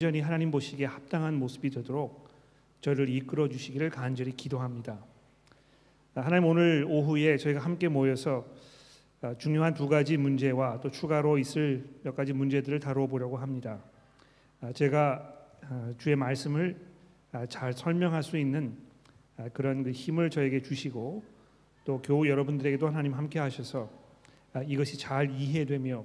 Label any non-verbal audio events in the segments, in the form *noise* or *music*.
온전히 하나님 보시기에 합당한 모습이 되도록 저를 이끌어 주시기를 간절히 기도합니다. 하나님 오늘 오후에 저희가 함께 모여서 중요한 두 가지 문제와 또 추가로 있을 몇 가지 문제들을 다루어 보려고 합니다. 제가 주의 말씀을 잘 설명할 수 있는 그런 그 힘을 저에게 주시고 또 교우 여러분들에게도 하나님 함께 하셔서 이것이 잘 이해되며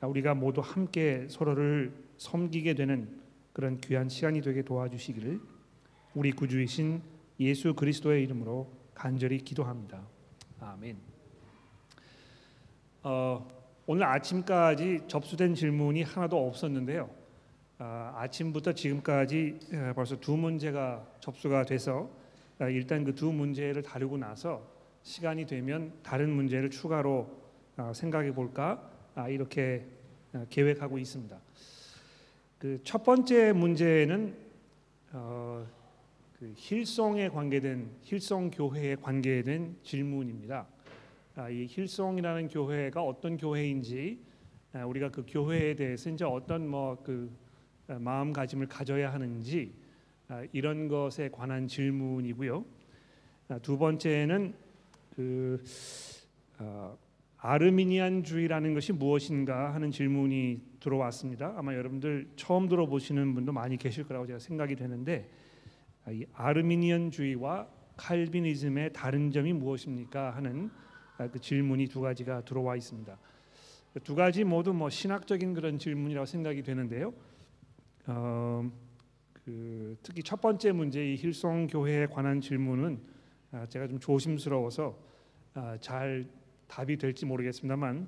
우리가 모두 함께 서로를 섬기게 되는 그런 귀한 시간이 되게 도와주시기를 우리 구주이신 예수 그리스도의 이름으로 간절히 기도합니다. 아멘. 어, 오늘 아침까지 접수된 질문이 하나도 없었는데요. 아, 아침부터 지금까지 벌써 두 문제가 접수가 돼서 일단 그 두 문제를 다루고 나서 시간이 되면 다른 문제를 추가로 어, 생각해 볼까 아, 이렇게 어, 계획하고 있습니다. 그 첫 번째 문제는 어, 그 힐송에 관계된 힐송 교회에 관계된 질문입니다. 아, 이 힐송이라는 교회가 어떤 교회인지 아, 우리가 그 교회에 대해서 이제 어떤 뭐그 아, 마음가짐을 가져야 하는지 아, 이런 것에 관한 질문이고요. 아, 두 번째는 그 어, 아르미니안주의라는 것이 무엇인가 하는 질문이 들어왔습니다. 아마 여러분들 처음 들어보시는 분도 많이 계실 거라고 제가 생각이 되는데 이 아르미니안주의와 칼비니즘의 다른 점이 무엇입니까 하는 그 질문이 두 가지가 들어와 있습니다. 두 가지 모두 뭐 신학적인 그런 질문이라고 생각이 되는데요. 어, 그 특히 첫 번째 문제 이 힐송 교회에 관한 질문은 아, 제가 좀 조심스러워서 아, 잘 답이 될지 모르겠습니다만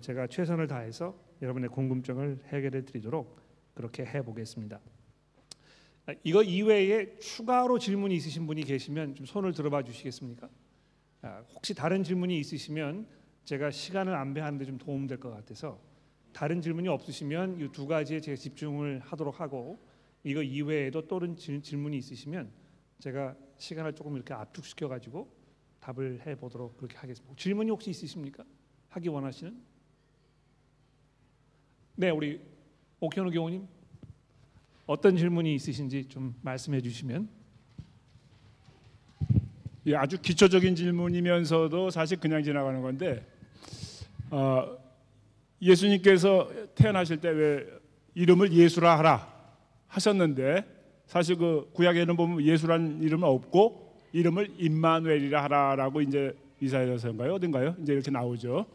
제가 최선을 다해서 여러분의 궁금증을 해결해 드리도록 그렇게 해 보겠습니다. 이거 이외에 추가로 질문이 있으신 분이 계시면 좀 손을 들어봐 주시겠습니까? 혹시 다른 질문이 있으시면 제가 시간을 안배하는데 좀 도움 될 것 같아서 다른 질문이 없으시면 이 두 가지에 제가 집중을 하도록 하고 이거 이외에도 또 다른 질문이 있으시면 제가 시간을 조금 이렇게 압축시켜 가지고 답을 해 보도록 그렇게 하겠습니다. 질문이 혹시 있으십니까? 하기 원하시는? 네, 우리 옥현우 교우님 어떤 질문이 있으신지 좀 말씀해 주시면. 예, 아주 기초적인 질문이면서도 사실 그냥 지나가는 건데 어, 예수님께서 태어나실 때 왜 이름을 예수라 하라 하셨는데 사실 그 구약에는 보면 예수란 이름은 없고 이름을 임마누엘이라 하라라고 이제 이사야서인가요 어딘가요? 이제 이렇게 나오죠.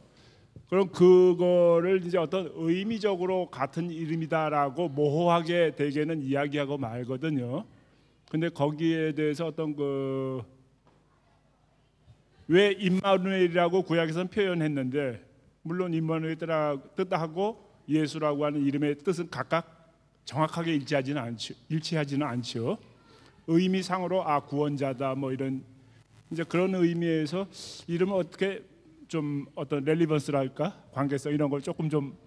그럼 그거를 이제 어떤 의미적으로 같은 이름이다라고 모호하게 대개는 이야기하고 말거든요. 근데 거기에 대해서 어떤 그 왜 임마누엘이라고 구약에서는 표현했는데 물론 임마누엘 뜻하고 예수라고 하는 이름의 뜻은 각각 정확하게 일치하지는 않죠. 일치하지는 않죠. 의미상으로 아 구원자다 뭐 이런 이제 그런 의미에서 이름을 어떻게 좀 어떤 렐리번스랄까 관계성 이런 걸 조금 좀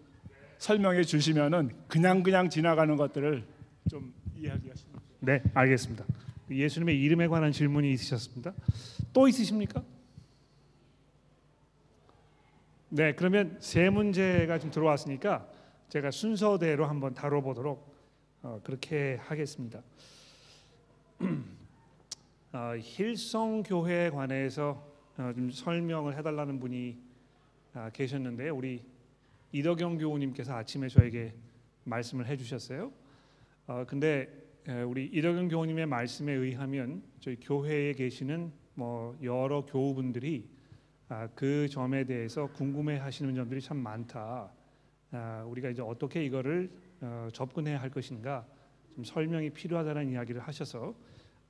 설명해 주시면은 그냥 그냥 지나가는 것들을 좀 이야기하시면 네 알겠습니다. 예수님의 이름에 관한 질문이 있으셨습니다. 또 있으십니까? 네 그러면 세 문제가 좀 들어왔으니까 제가 순서대로 한번 다뤄보도록 어, 그렇게 하겠습니다. *clears throat* 어, 힐성 교회에 관해서 어, 좀 설명을 해달라는 분이 아, 계셨는데 우리 이덕영 교우님께서 아침에 저에게 말씀을 해주셨어요. 어, 근데 우리 이덕영 교우님의 말씀에 의하면 저희 교회에 계시는 뭐 여러 교우분들이 아, 그 점에 대해서 궁금해하시는 점들이 참 많다. 아, 우리가 이제 어떻게 이거를 어, 접근해야 할 것인가 좀 설명이 필요하다는 이야기를 하셔서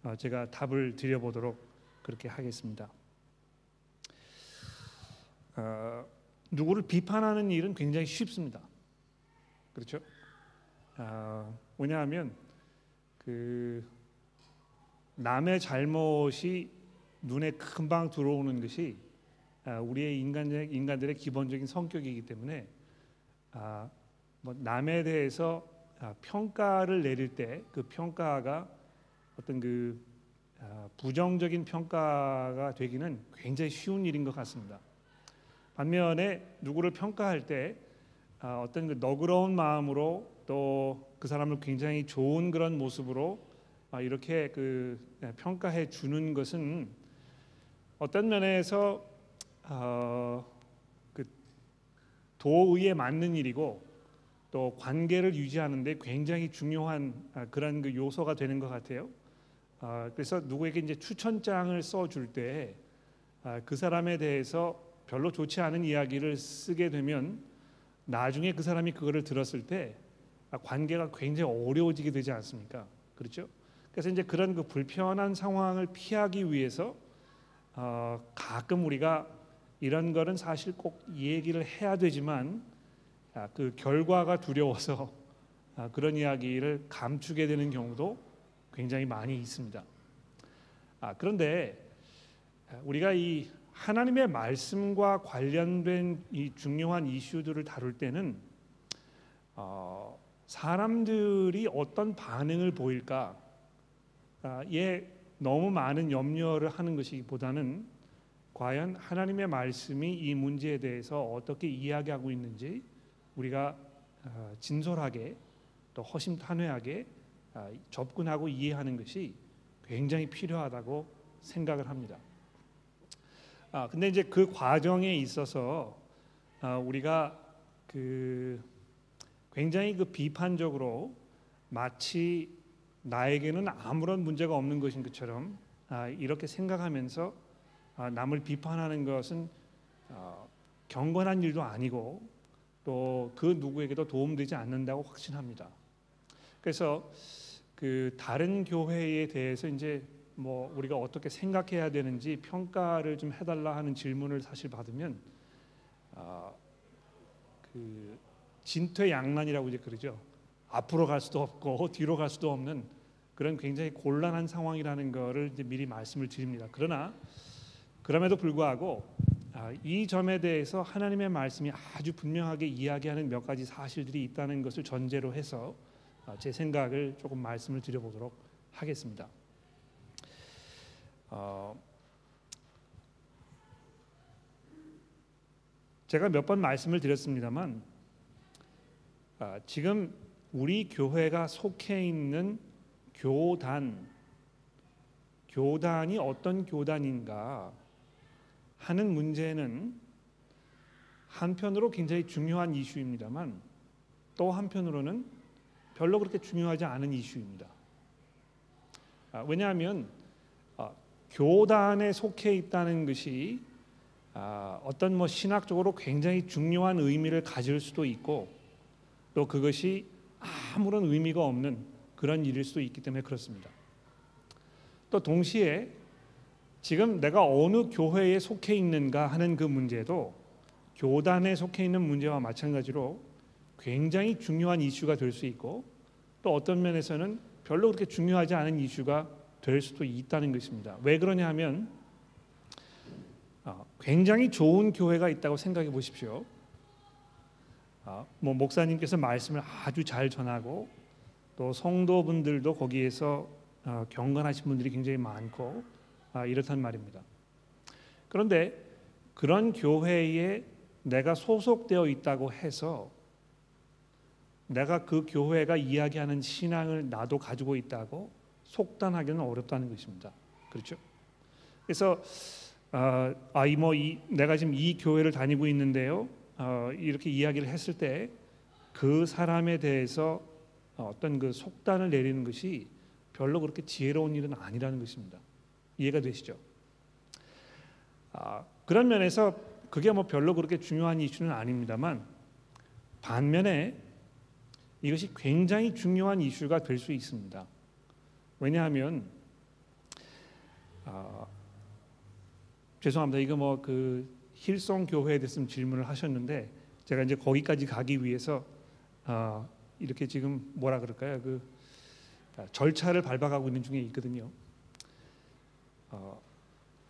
어, 제가 답을 드려보도록 그렇게 하겠습니다. 어, 누구를 비판하는 일은 굉장히 쉽습니다. 그렇죠? 어, 왜냐하면 그 남의 잘못이 눈에 금방 들어오는 것이 아, 우리의 인간 인간들의 기본적인 성격이기 때문에 아, 뭐 남에 대해서 아, 평가를 내릴 때 그 평가가 어떤 그 아, 부정적인 평가가 되기는 굉장히 쉬운 일인 것 같습니다. 반면에 누구를 평가할 때 아, 어떤 그 너그러운 마음으로 또 그 사람을 굉장히 좋은 그런 모습으로 아, 이렇게 그 예, 평가해 주는 것은 어떤 면에서 어, 그 도의에 맞는 일이고 또 관계를 유지하는데 굉장히 중요한 아, 그런 그 요소가 되는 것 같아요. 아, 그래서 누구에게 이제 추천장을 써줄 때 그 사람에 대해서 별로 좋지 않은 이야기를 쓰게 되면 나중에 그 사람이 그거를 들었을 때 관계가 굉장히 어려워지게 되지 않습니까? 그렇죠? 그래서 이제 그런 그 불편한 상황을 피하기 위해서 어, 가끔 우리가 이런 거는 사실 꼭 얘기를 해야 되지만 아, 그 결과가 두려워서 아, 그런 이야기를 감추게 되는 경우도 굉장히 많이 있습니다. 아, 그런데 우리가 이 하나님의 말씀과 관련된 이 중요한 이슈들을 다룰 때는 어, 사람들이 어떤 반응을 보일까 예 너무 많은 염려를 하는 것이보다는 과연 하나님의 말씀이 이 문제에 대해서 어떻게 이야기하고 있는지 우리가 어, 진솔하게 또 허심탄회하게 아, 접근하고 이해하는 것이 굉장히 필요하다고 생각을 합니다. 아 근데 이제 그 과정에 있어서 아, 우리가 그 굉장히 그 비판적으로 마치 나에게는 아무런 문제가 없는 것인 것처럼 아, 이렇게 생각하면서 아, 남을 비판하는 것은 어, 경건한 일도 아니고 또 그 누구에게도 도움되지 않는다고 확신합니다. 그래서 그 다른 교회에 대해서 이제 뭐 우리가 어떻게 생각해야 되는지 평가를 좀 해달라 하는 질문을 사실 받으면 아, 그 진퇴양난이라고 이제 그러죠. 앞으로 갈 수도 없고 뒤로 갈 수도 없는 그런 굉장히 곤란한 상황이라는 것을 미리 말씀을 드립니다. 그러나 그럼에도 불구하고 아, 이 점에 대해서 하나님의 말씀이 아주 분명하게 이야기하는 몇 가지 사실들이 있다는 것을 전제로 해서 아, 제 생각을 조금 말씀을 드려보도록 하겠습니다. 어, 제가 몇 번 말씀을 드렸습니다만 아, 지금 우리 교회가 속해 있는 교단 교단이 어떤 교단인가 하는 문제는 한편으로 굉장히 중요한 이슈입니다만 또 한편으로는 별로 그렇게 중요하지 않은 이슈입니다. 아, 왜냐하면 아, 교단에 속해 있다는 것이 아, 어떤 뭐 신학적으로 굉장히 중요한 의미를 가질 수도 있고 또 그것이 아무런 의미가 없는 그런 일일 수도 있기 때문에 그렇습니다. 또 동시에 지금 내가 어느 교회에 속해 있는가 하는 그 문제도 교단에 속해 있는 문제와 마찬가지로 굉장히 중요한 이슈가 될 수 있고 또 어떤 면에서는 별로 그렇게 중요하지 않은 이슈가 될 수도 있다는 것입니다. 왜 그러냐 하면 어, 굉장히 좋은 교회가 있다고 생각해 보십시오. 어, 뭐 목사님께서 말씀을 아주 잘 전하고 또 성도분들도 거기에서 어, 경건하신 분들이 굉장히 많고 아, 이렇단 말입니다. 그런데 그런 교회에 내가 소속되어 있다고 해서 내가 그 교회가 이야기하는 신앙을 나도 가지고 있다고 속단하기는 어렵다는 것입니다. 그렇죠? 그래서 아, 아이뭐 이, 내가 지금 이 교회를 다니고 있는데요. 어, 이렇게 이야기를 했을 때 그 사람에 대해서 어떤 그 속단을 내리는 것이 별로 그렇게 지혜로운 일은 아니라는 것입니다. 이해가 되시죠? 아, 그런 면에서 그게 뭐 별로 그렇게 중요한 이슈는 아닙니다만 반면에 이것이 굉장히 중요한 이슈가 될 수 있습니다. 왜냐하면 아, 죄송합니다. 이거 뭐 그 힐송 교회에 대해서 질문을 하셨는데 제가 이제 거기까지 가기 위해서 아, 이렇게 지금 뭐라 그럴까요? 그 아, 절차를 밟아가고 있는 중에 있거든요. 어,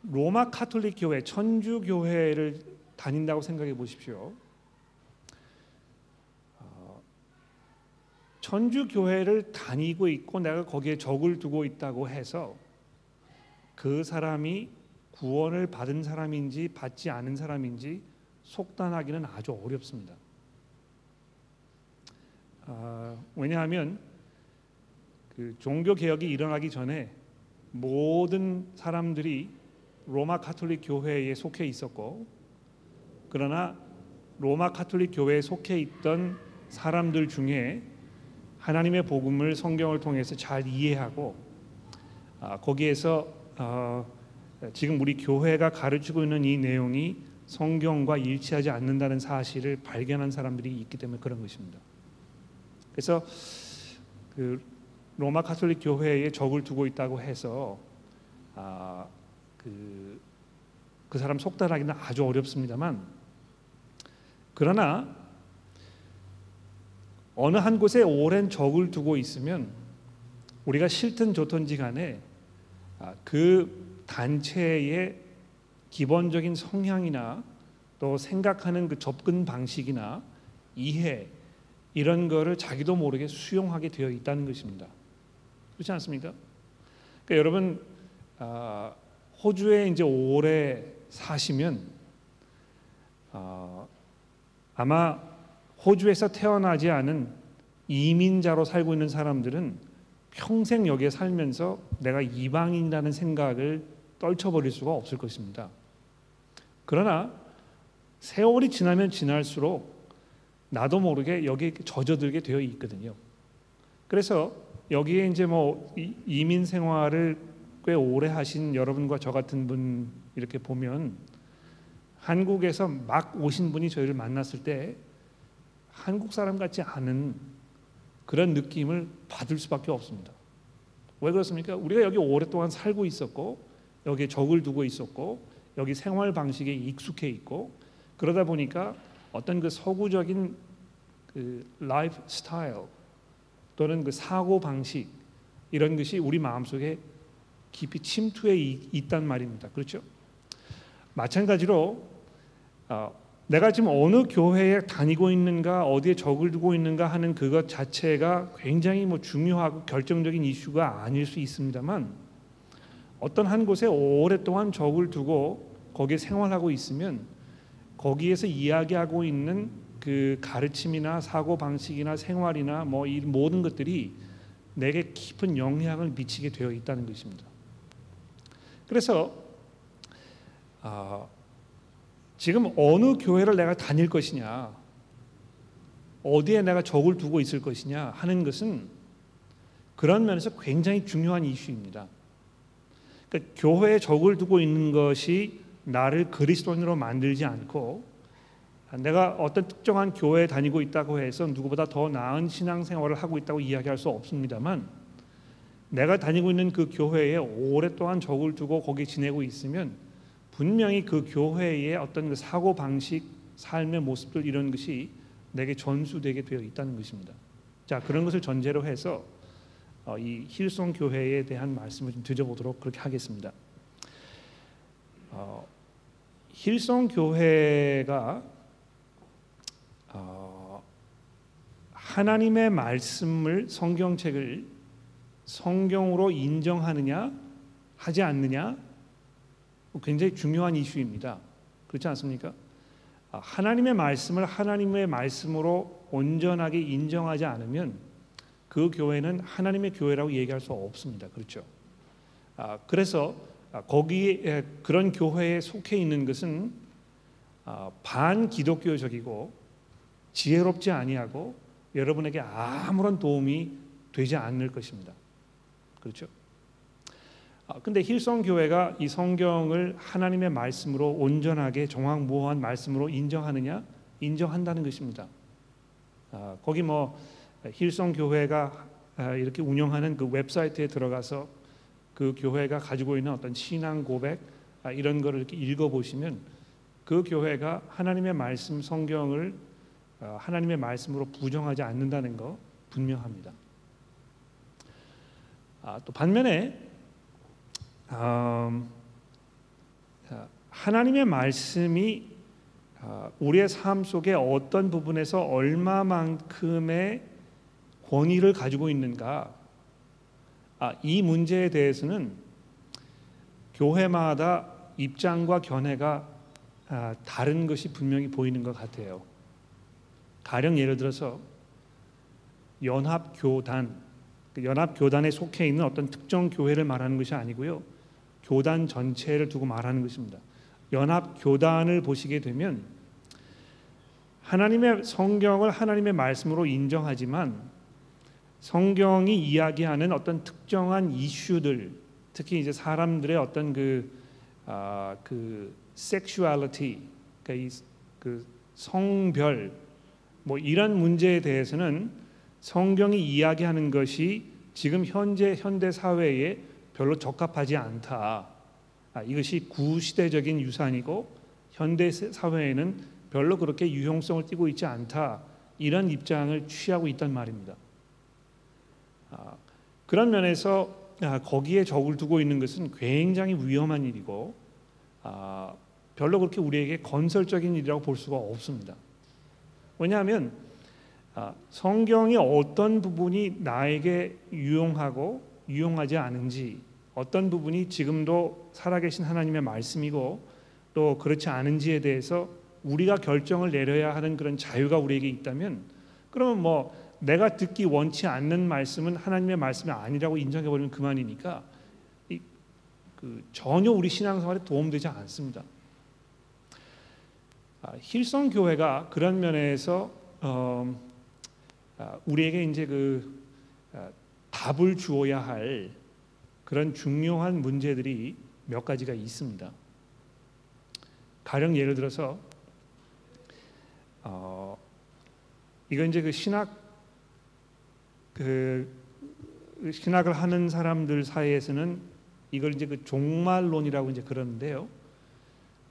로마 카톨릭 교회, 천주 교회를 다닌다고 생각해 보십시오. 천주 교회를 다니고 있고 내가 거기에 적을 두고 있다고 해서 그 사람이 구원을 받은 사람인지 받지 않은 사람인지 속단하기는 아주 어렵습니다. 아, 왜냐하면 그 종교 개혁이 일어나기 전에 모든 사람들이 로마 카톨릭 교회에 속해 있었고 그러나 로마 카톨릭 교회에 속해 있던 사람들 중에 하나님의 복음을 성경을 통해서 잘 이해하고 아, 거기에서 어, 지금 우리 교회가 가르치고 있는 이 내용이 성경과 일치하지 않는다는 사실을 발견한 사람들이 있기 때문에 그런 것입니다. 그래서 그 로마 카톨릭 교회에 적을 두고 있다고 해서 아, 그, 그 사람 속단하기는 아주 어렵습니다만 그러나 어느 한 곳에 오랜 적을 두고 있으면 우리가 싫든 좋든지 간에 아, 그 단체의 기본적인 성향이나 또 생각하는 그 접근 방식이나 이해 이런 거를 자기도 모르게 수용하게 되어 있다는 것입니다. 그렇지 않습니까? 그러니까 여러분 아, 호주에 이제 오래 사시면 아, 아마 호주에서 태어나지 않은 이민자로 살고 있는 사람들은 평생 여기에 살면서 내가 이방인이라는 생각을 떨쳐버릴 수가 없을 것입니다. 그러나 세월이 지나면 지날수록 나도 모르게 여기에 젖어들게 되어 있거든요. 그래서 여기에 이제 뭐 이민 생활을 꽤 오래 하신 여러분과 저 같은 분 이렇게 보면 한국에서 막 오신 분이 저희를 만났을 때 한국 사람 같지 않은 그런 느낌을 받을 수밖에 없습니다. 왜 그렇습니까? 우리가 여기 오랫동안 살고 있었고 여기에 적을 두고 있었고 여기 생활 방식에 익숙해 있고 그러다 보니까 어떤 그 서구적인 그 라이프 스타일 또는 그 사고 방식 이런 것이 우리 마음속에 깊이 침투해 있단 말입니다. 그렇죠? 마찬가지로 어, 내가 지금 어느 교회에 다니고 있는가 어디에 적을 두고 있는가 하는 그것 자체가 굉장히 뭐 중요하고 결정적인 이슈가 아닐 수 있습니다만 어떤 한 곳에 오랫동안 적을 두고 거기에 생활하고 있으면 거기에서 이야기하고 있는 그 가르침이나 사고 방식이나 생활이나 뭐 이 모든 것들이 내게 깊은 영향을 미치게 되어 있다는 것입니다. 그래서 아, 지금 어느 교회를 내가 다닐 것이냐, 어디에 내가 적을 두고 있을 것이냐 하는 것은 그런 면에서 굉장히 중요한 이슈입니다. 그러니까 교회에 적을 두고 있는 것이 나를 그리스도인으로 만들지 않고 내가 어떤 특정한 교회에 다니고 있다고 해서 누구보다 더 나은 신앙생활을 하고 있다고 이야기할 수 없습니다만 내가 다니고 있는 그 교회에 오랫동안 적을 두고 거기 지내고 있으면 분명히 그 교회의 어떤 그 사고 방식, 삶의 모습들 이런 것이 내게 전수되게 되어 있다는 것입니다. 자 그런 것을 전제로 해서 어, 이 힐송 교회에 대한 말씀을 좀 드려보도록 그렇게 하겠습니다. 어, 힐송 교회가 어, 하나님의 말씀을 성경책을 성경으로 인정하느냐 하지 않느냐 굉장히 중요한 이슈입니다. 그렇지 않습니까? 아, 하나님의 말씀을 하나님의 말씀으로 온전하게 인정하지 않으면 그 교회는 하나님의 교회라고 얘기할 수 없습니다. 그렇죠? 아, 그래서 거기 그런 교회에 속해 있는 것은 아, 반기독교적이고 지혜롭지 아니하고 여러분에게 아무런 도움이 되지 않을 것입니다. 그렇죠? 아, 근데 힐성 교회가 이 성경을 하나님의 말씀으로 온전하게 정확무한 말씀으로 인정하느냐? 인정한다는 것입니다. 아, 거기 뭐 힐성 교회가 아, 이렇게 운영하는 그 웹사이트에 들어가서 그 교회가 가지고 있는 어떤 신앙 고백 아, 이런 거를 이렇게 읽어 보시면 그 교회가 하나님의 말씀 성경을 아, 하나님의 말씀으로 부정하지 않는다는 거 분명합니다. 아, 또 반면에 음, 하나님의 말씀이 아, 우리의 삶 속에 어떤 부분에서 얼마만큼의 권위를 가지고 있는가 아, 이 문제에 대해서는 교회마다 입장과 견해가 다른 것이 분명히 보이는 것 같아요. 가령 예를 들어서 연합 교단, 그 연합 교단에 속해 있는 어떤 특정 교회를 말하는 것이 아니고요. 교단 전체를 두고 말하는 것입니다. 연합 교단을 보시게 되면 하나님의 성경을 하나님의 말씀으로 인정하지만 성경이 이야기하는 어떤 특정한 이슈들, 특히 이제 사람들의 어떤 그, 아, 그 sexuality, 그러니까 그 성별, 뭐 이런 문제에 대해서는 성경이 이야기하는 것이 지금 현재 현대 사회에 별로 적합하지 않다. 아, 이것이 구시대적인 유산이고 현대 사회에는 별로 그렇게 유용성을 띠고 있지 않다. 이런 입장을 취하고 있단 말입니다. 아, 그런 면에서 아, 거기에 적을 두고 있는 것은 굉장히 위험한 일이고 아, 별로 그렇게 우리에게 건설적인 일이라고 볼 수가 없습니다. 왜냐하면 아, 성경의 어떤 부분이 나에게 유용하고 유용하지 않은지 어떤 부분이 지금도 살아계신 하나님의 말씀이고 또 그렇지 않은지에 대해서 우리가 결정을 내려야 하는 그런 자유가 우리에게 있다면 그러면 뭐 내가 듣기 원치 않는 말씀은 하나님의 말씀이 아니라고 인정해 버리면 그만이니까 이, 그 전혀 우리 신앙생활에 도움되지 않습니다. 아, 힐성 교회가 그런 면에서 어, 아, 우리에게 이제 그 아, 답을 주어야 할 그런 중요한 문제들이 몇 가지가 있습니다. 가령 예를 들어서 어, 이건 이제 그 신학 그 신학을 하는 사람들 사이에서는 이걸 이제 그 종말론이라고 이제 그러는데요.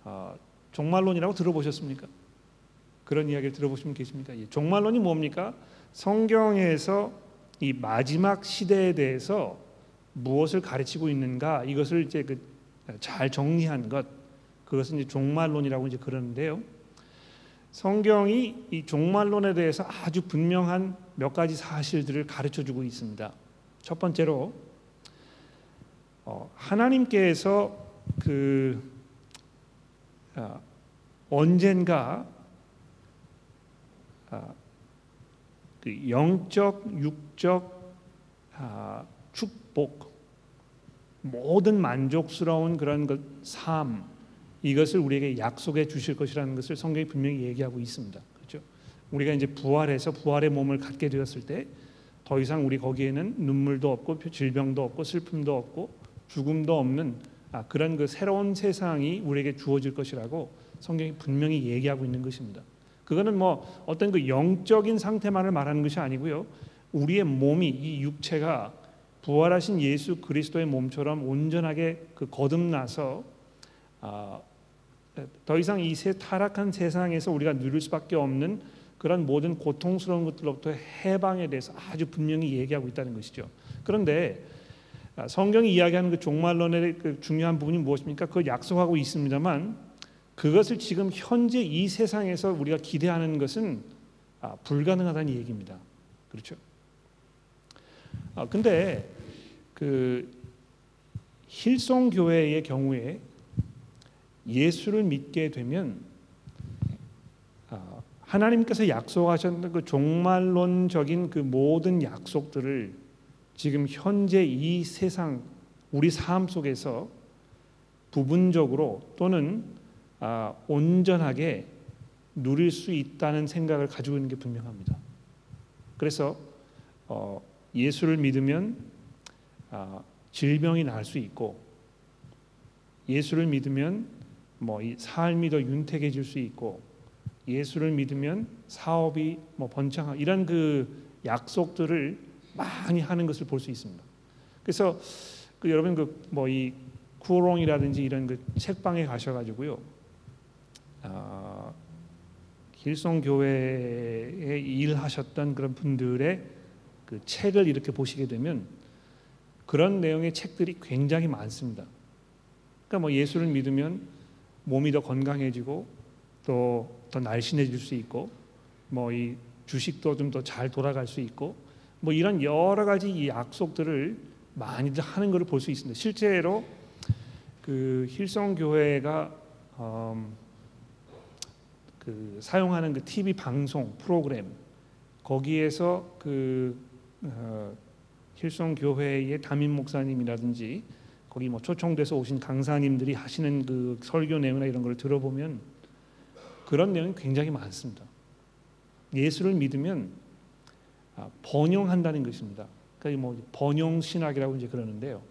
어, 종말론이라고 들어보셨습니까? 그런 이야기를 들어보시면 계십니까? 예, 종말론이 뭡니까? 성경에서 이 마지막 시대에 대해서 무엇을 가르치고 있는가 이것을 이제 그 잘 정리한 것 그것은 이제 종말론이라고 이제 그러는데요. 성경이 이 종말론에 대해서 아주 분명한 몇 가지 사실들을 가르쳐 주고 있습니다. 첫 번째로 어, 하나님께서 그 어, 언젠가 어, 그 영적, 육적 아, 축복, 모든 만족스러운 그런 것, 삶 이것을 우리에게 약속해 주실 것이라는 것을 성경이 분명히 얘기하고 있습니다. 그렇죠? 우리가 이제 부활해서 부활의 몸을 갖게 되었을 때 더 이상 우리 거기에는 눈물도 없고 질병도 없고 슬픔도 없고 죽음도 없는 아, 그런 그 새로운 세상이 우리에게 주어질 것이라고 성경이 분명히 얘기하고 있는 것입니다. 그거는 뭐 어떤 그 영적인 상태만을 말하는 것이 아니고요. 우리의 몸이 이 육체가 부활하신 예수 그리스도의 몸처럼 온전하게 그 거듭나서 아, 더 이상 이 세 타락한 세상에서 우리가 누릴 수밖에 없는 그런 모든 고통스러운 것들로부터 해방에 대해서 아주 분명히 얘기하고 있다는 것이죠. 그런데 아, 성경이 이야기하는 그 종말론의 그 중요한 부분이 무엇입니까? 그걸 약속하고 있습니다만 그것을 지금 현재 이 세상에서 우리가 기대하는 것은 아, 불가능하다는 얘기입니다. 그렇죠? 아, 근데 그 힐송 교회의 경우에 예수를 믿게 되면 아, 하나님께서 약속하셨던 그 종말론적인 그 모든 약속들을 지금 현재 이 세상 우리 삶 속에서 부분적으로 또는 아, 온전하게 누릴 수 있다는 생각을 가지고 있는 게 분명합니다. 그래서 어, 예수를 믿으면 아, 질병이 날수 있고 예수를 믿으면 뭐이 삶이 더 윤택해질 수 있고 예수를 믿으면 사업이 뭐 번창하 이런 그 약속들을 많이 하는 것을 볼 수 있습니다. 그래서 그 여러분 그 뭐 이 쿠롱이라든지 이런 그 책방에 가셔가지고요, 아, 길송 교회에 일하셨던 그런 분들의 그 책을 이렇게 보시게 되면 그런 내용의 책들이 굉장히 많습니다. 그러니까 뭐 예수를 믿으면 몸이 더 건강해지고 또 더 날씬해질 수 있고 뭐 이 주식도 좀 더 잘 돌아갈 수 있고 뭐 이런 여러 가지 이 약속들을 많이들 하는 것을 볼 수 있습니다. 실제로 그 힐성 교회가 음, 그 사용하는 그 TV 방송 프로그램 거기에서 그 어, 힐송 교회의 담임 목사님이라든지 거기 뭐 초청돼서 오신 강사님들이 하시는 그 설교 내용이나 이런 걸 들어보면 그런 내용이 굉장히 많습니다. 예수를 믿으면 아, 번영한다는 것입니다. 그러니까 뭐 번영 신학이라고 이제 그러는데요.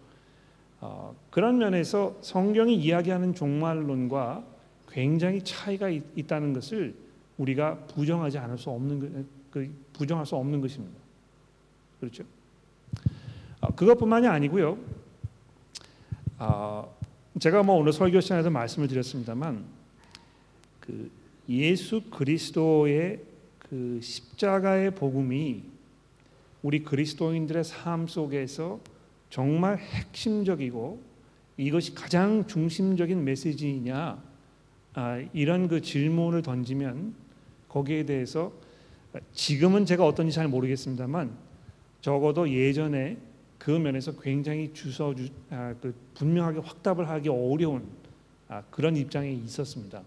어, 그런 면에서 성경이 이야기하는 종말론과 굉장히 차이가 있, 다는 것을 우리가 부정하지 않을 수 없는 그, 부정할 수 없는 것입니다. 그렇죠? 어, 그것뿐만이 아니고요. 어, 제가 뭐 오늘 설교 시간에도 말씀을 드렸습니다만 그 예수 그리스도의 그 십자가의 복음이 우리 그리스도인들의 삶 속에서 정말 핵심적이고 이것이 가장 중심적인 메시지이냐 아, 이런 그 질문을 던지면 거기에 대해서 지금은 제가 어떤지 잘 모르겠습니다만 적어도 예전에 그 면에서 굉장히 주서 주, 아, 그 분명하게 확답을 하기 어려운 아, 그런 입장에 있었습니다.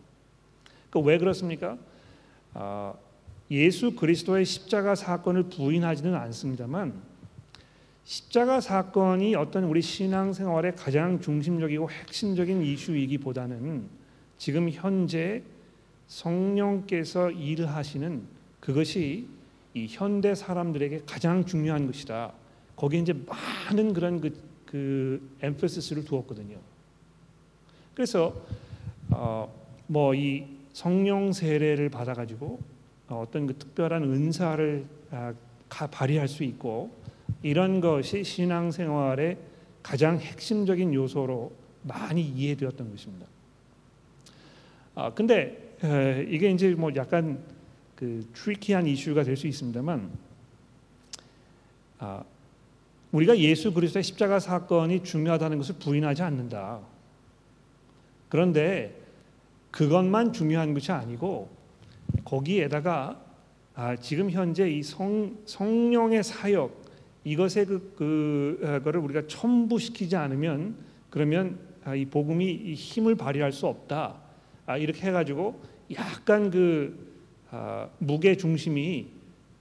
그 왜 그렇습니까? 아, 예수 그리스도의 십자가 사건을 부인하지는 않습니다만 십자가 사건이 어떤 우리 신앙 생활의 가장 중심적이고 핵심적인 이슈이기보다는 지금 현재 성령께서 일을 하시는 그것이 이 현대 사람들에게 가장 중요한 것이다. 거기에 이제 많은 그런 그, 그 엠퍼시스를 두었거든요. 그래서 어, 뭐 이 성령 세례를 받아가지고 어떤 그 특별한 은사를 아, 발휘할 수 있고 이런 것이 신앙생활의 가장 핵심적인 요소로 많이 이해되었던 것입니다. 아 근데 에, 이게 이제 뭐 약간 그 트리키한 이슈가 될 수 있습니다만 아, 우리가 예수 그리스도의 십자가 사건이 중요하다는 것을 부인하지 않는다. 그런데 그것만 중요한 것이 아니고 거기에다가 아, 지금 현재 이 성, 성령의 사역 이것에 그, 그 어, 거를 우리가 첨부시키지 않으면 그러면 아, 이 복음이 이 힘을 발휘할 수 없다. 아, 이렇게 해가지고 약간 그 아, 무게 중심이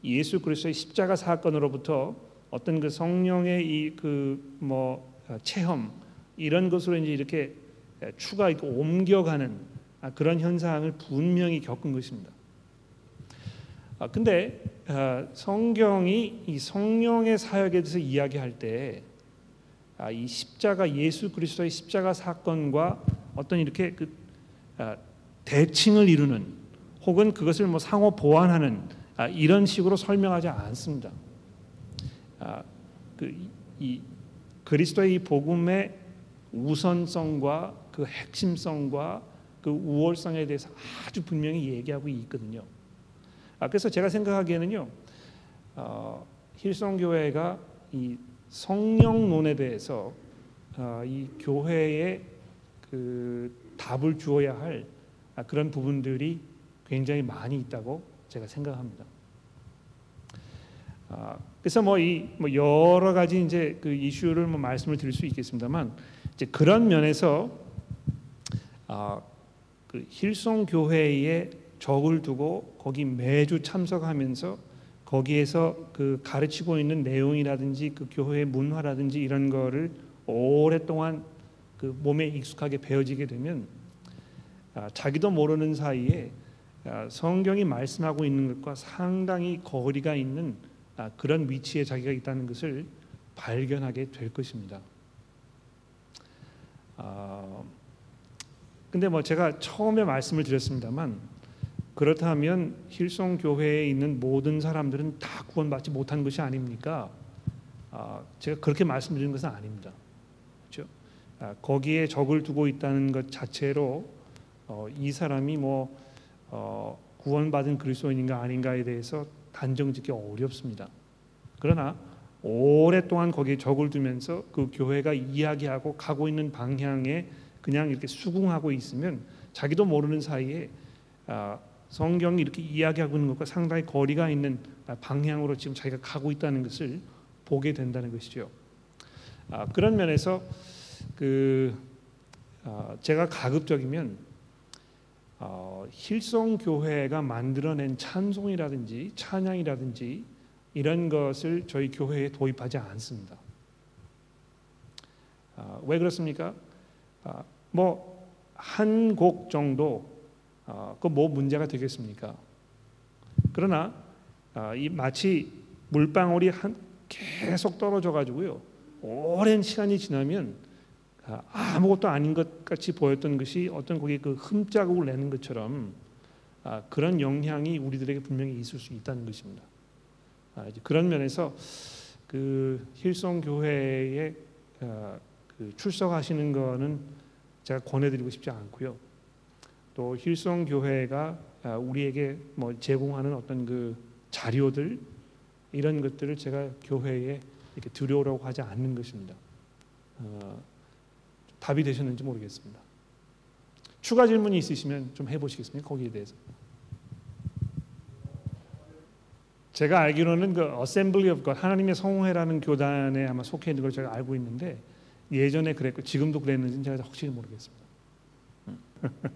예수 그리스도의 십자가 사건으로부터 어떤 그 성령의 이 그뭐 아, 체험 이런 것으로 이제 이렇게 추가 있고 옮겨가는 아, 그런 현상을 분명히 겪은 것입니다. 아, 근데 아, 성경이 이 성령의 사역에 대해서 이야기할 때, 아, 이 십자가 예수 그리스도의 십자가 사건과 어떤 이렇게 그 아, 대칭을 이루는 혹은 그것을 뭐 상호 보완하는 아, 이런 식으로 설명하지 않습니다. 아, 그이 그리스도의 이 복음의 우선성과 그 핵심성과 그 우월성에 대해서 아주 분명히 얘기하고 있거든요. 아, 그래서 제가 생각하기에는요, 어, 힐송 교회가 이 성령론에 대해서 어, 이 교회에 그 답을 주어야 할 아, 그런 부분들이 굉장히 많이 있다고 제가 생각합니다. 아, 그래서 뭐이 뭐 여러 가지 이제 그 이슈를 뭐 말씀을 드릴 수 있겠습니다만 이제 그런 면에서 아, 그 힐송 교회에 적을 두고 거기 매주 참석하면서 거기에서 그 가르치고 있는 내용이라든지 그 교회의 문화라든지 이런 거를 오랫동안 그 몸에 익숙하게 배워지게 되면 아, 자기도 모르는 사이에 아, 성경이 말씀하고 있는 것과 상당히 거리가 있는 아, 그런 위치에 자기가 있다는 것을 발견하게 될 것입니다. 아, 근데 뭐 제가 처음에 말씀을 드렸습니다만 그렇다면 힐송 교회에 있는 모든 사람들은 다 구원받지 못한 것이 아닙니까? 아, 제가 그렇게 말씀드리는 것은 아닙니다. 아, 거기에 적을 두고 있다는 것 자체로 어, 이 사람이 뭐 어, 구원받은 그리스도인인가 아닌가에 대해서 단정짓기 어렵습니다. 그러나 오랫동안 거기에 적을 두면서 그 교회가 이야기하고 가고 있는 방향에 그냥 이렇게 수긍하고 있으면 자기도 모르는 사이에 아, 성경이 이렇게 이야기하고 있는 것과 상당히 거리가 있는 방향으로 지금 자기가 가고 있다는 것을 보게 된다는 것이죠. 아, 그런 면에서 그 아, 제가 가급적이면 어, 힐송 교회가 만들어낸 찬송이라든지 찬양이라든지 이런 것을 저희 교회에 도입하지 않습니다. 아, 왜 그렇습니까? 아, 뭐한 곡 정도 아, 그뭐 문제가 되겠습니까? 그러나 아, 이 마치 물방울이 한 계속 떨어져 가지고요 오랜 시간이 지나면 아, 아무것도 아닌 것 같이 보였던 것이 어떤 거기 그 흠자국을 내는 것처럼 아, 그런 영향이 우리들에게 분명히 있을 수 있다는 것입니다. 아, 그런 면에서 그 힐송 교회에 아, 그 출석하시는 거는 제가 권해드리고 싶지 않고요. 또 힐송 교회가 아, 우리에게 뭐 제공하는 어떤 그 자료들 이런 것들을 제가 교회에 이렇게 들여오라고 하지 않는 것입니다. 어, 답이 되셨는지 모르겠습니다. 추가 질문이 있으시면 좀 해보시겠습니까? 거기에 대해서. 제가 알기로는 그 Assembly of God 하나님의 성회라는 교단에 아마 속해 있는 걸 제가 알고 있는데 예전에 그랬고 지금도 그랬는지 제가 확실히 모르겠습니다. *laughs*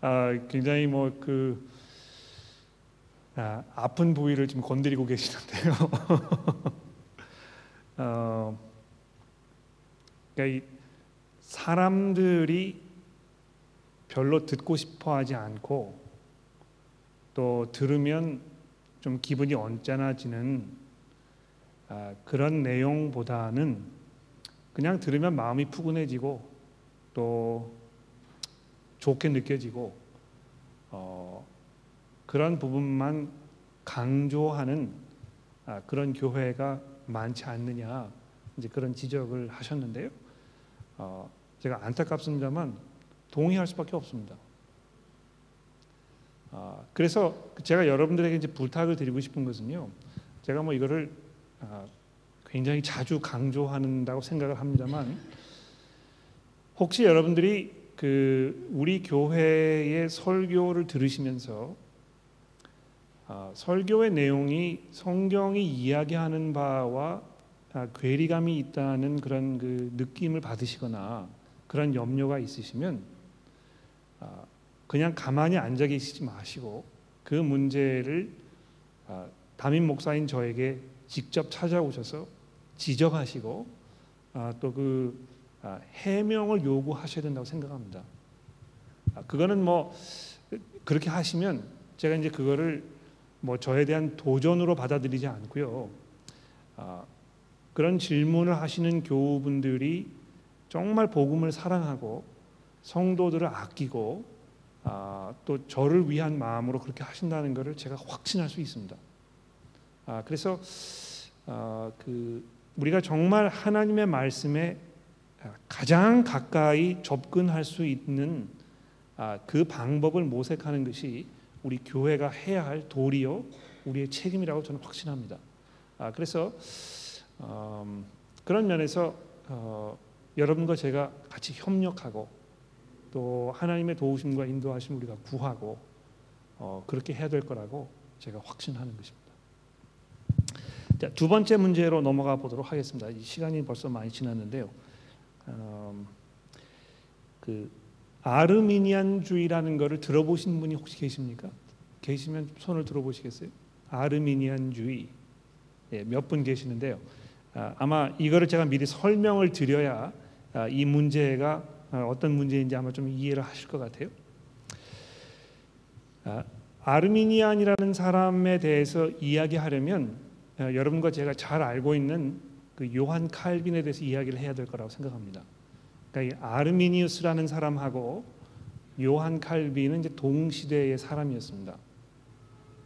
아, 굉장히 뭐그 아, 아픈 부위를 좀 건드리고 계시는데요. *laughs* 어, 그러니까 이 사람들이 별로 듣고 싶어 하지 않고 또 들으면 좀 기분이 언짢아지는 아, 그런 내용보다는 그냥 들으면 마음이 푸근해지고 또 좋게 느껴지고 어, 그런 부분만 강조하는 아, 그런 교회가 많지 않느냐 이제 그런 지적을 하셨는데요. 어, 제가 안타깝습니다만 동의할 수밖에 없습니다. 아, 그래서 제가 여러분들에게 이제 부탁을 드리고 싶은 것은요. 제가 뭐 이거를 아, 굉장히 자주 강조한다고 생각을 합니다만 혹시 여러분들이 그 우리 교회의 설교를 들으시면서 아, 설교의 내용이 성경이 이야기하는 바와 아, 괴리감이 있다는 그런 그 느낌을 받으시거나 그런 염려가 있으시면 아, 그냥 가만히 앉아 계시지 마시고 그 문제를 아, 담임 목사인 저에게 직접 찾아오셔서 지적하시고 아, 또그 아, 해명을 요구하셔야 된다고 생각합니다. 아, 그거는 뭐 그렇게 하시면 제가 이제 그거를 뭐 저에 대한 도전으로 받아들이지 않고요. 아, 그런 질문을 하시는 교우분들이 정말 복음을 사랑하고 성도들을 아끼고 아, 또 저를 위한 마음으로 그렇게 하신다는 것을 제가 확신할 수 있습니다. 아, 그래서 아, 그 우리가 정말 하나님의 말씀에 가장 가까이 접근할 수 있는 아, 그 방법을 모색하는 것이 우리 교회가 해야 할 도리요 우리의 책임이라고 저는 확신합니다. 아, 그래서 음, 그런 면에서 어, 여러분과 제가 같이 협력하고 또 하나님의 도우심과 인도하심 우리가 구하고 어, 그렇게 해야 될 거라고 제가 확신하는 것입니다. 자, 두 번째 문제로 넘어가 보도록 하겠습니다. 이 시간이 벌써 많이 지났는데요. 음, 그 아르미니안주의라는 것을 들어보신 분이 혹시 계십니까? 계시면 손을 들어보시겠어요? 아르미니안주의 예, 몇 분 계시는데요. 아, 마 이거를 제가 미리 설명을 드려야 아, 이 문제가 아, 어떤 문제인지 아마 좀 이해를 하실 것 같아요. 아, 아르미니안이라는 사람에 대해서 이야기하려면 아, 여러분과 제가 잘 알고 있는 그 요한 칼빈에 대해서 이야기를 해야 될 거라고 생각합니다. 그러니까 이 아르미니우스라는 사람하고 요한 칼빈은 이제 동시대의 사람이었습니다.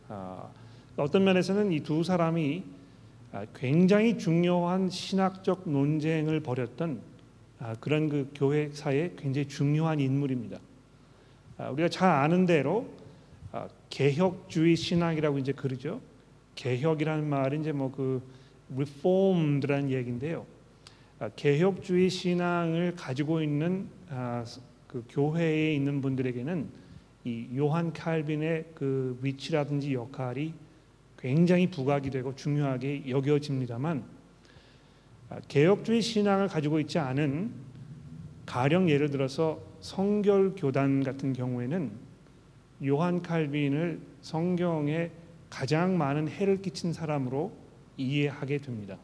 아, 어떤 면에서는 이 두 사람이 아, 굉장히 중요한 신학적 논쟁을 벌였던 아, 그런 그 교회사의 굉장히 중요한 인물입니다. 아, 우리가 잘 아는 대로 개혁주의 신학이라고 이제 그러죠. 개혁이라는 말은 이제 뭐 그 reformed라는 얘기인데요. 개혁주의 신앙을 가지고 있는 그 교회에 있는 분들에게는 이 요한 칼빈의 그 위치라든지 역할이 굉장히 부각이 되고 중요하게 여겨집니다만 아, 개혁주의 신앙을 가지고 있지 않은 가령 예를 들어서 성결 교단 같은 경우에는 요한 칼빈을 성경의 가장 많은 해를 끼친 사람으로 이해하게 됩니다.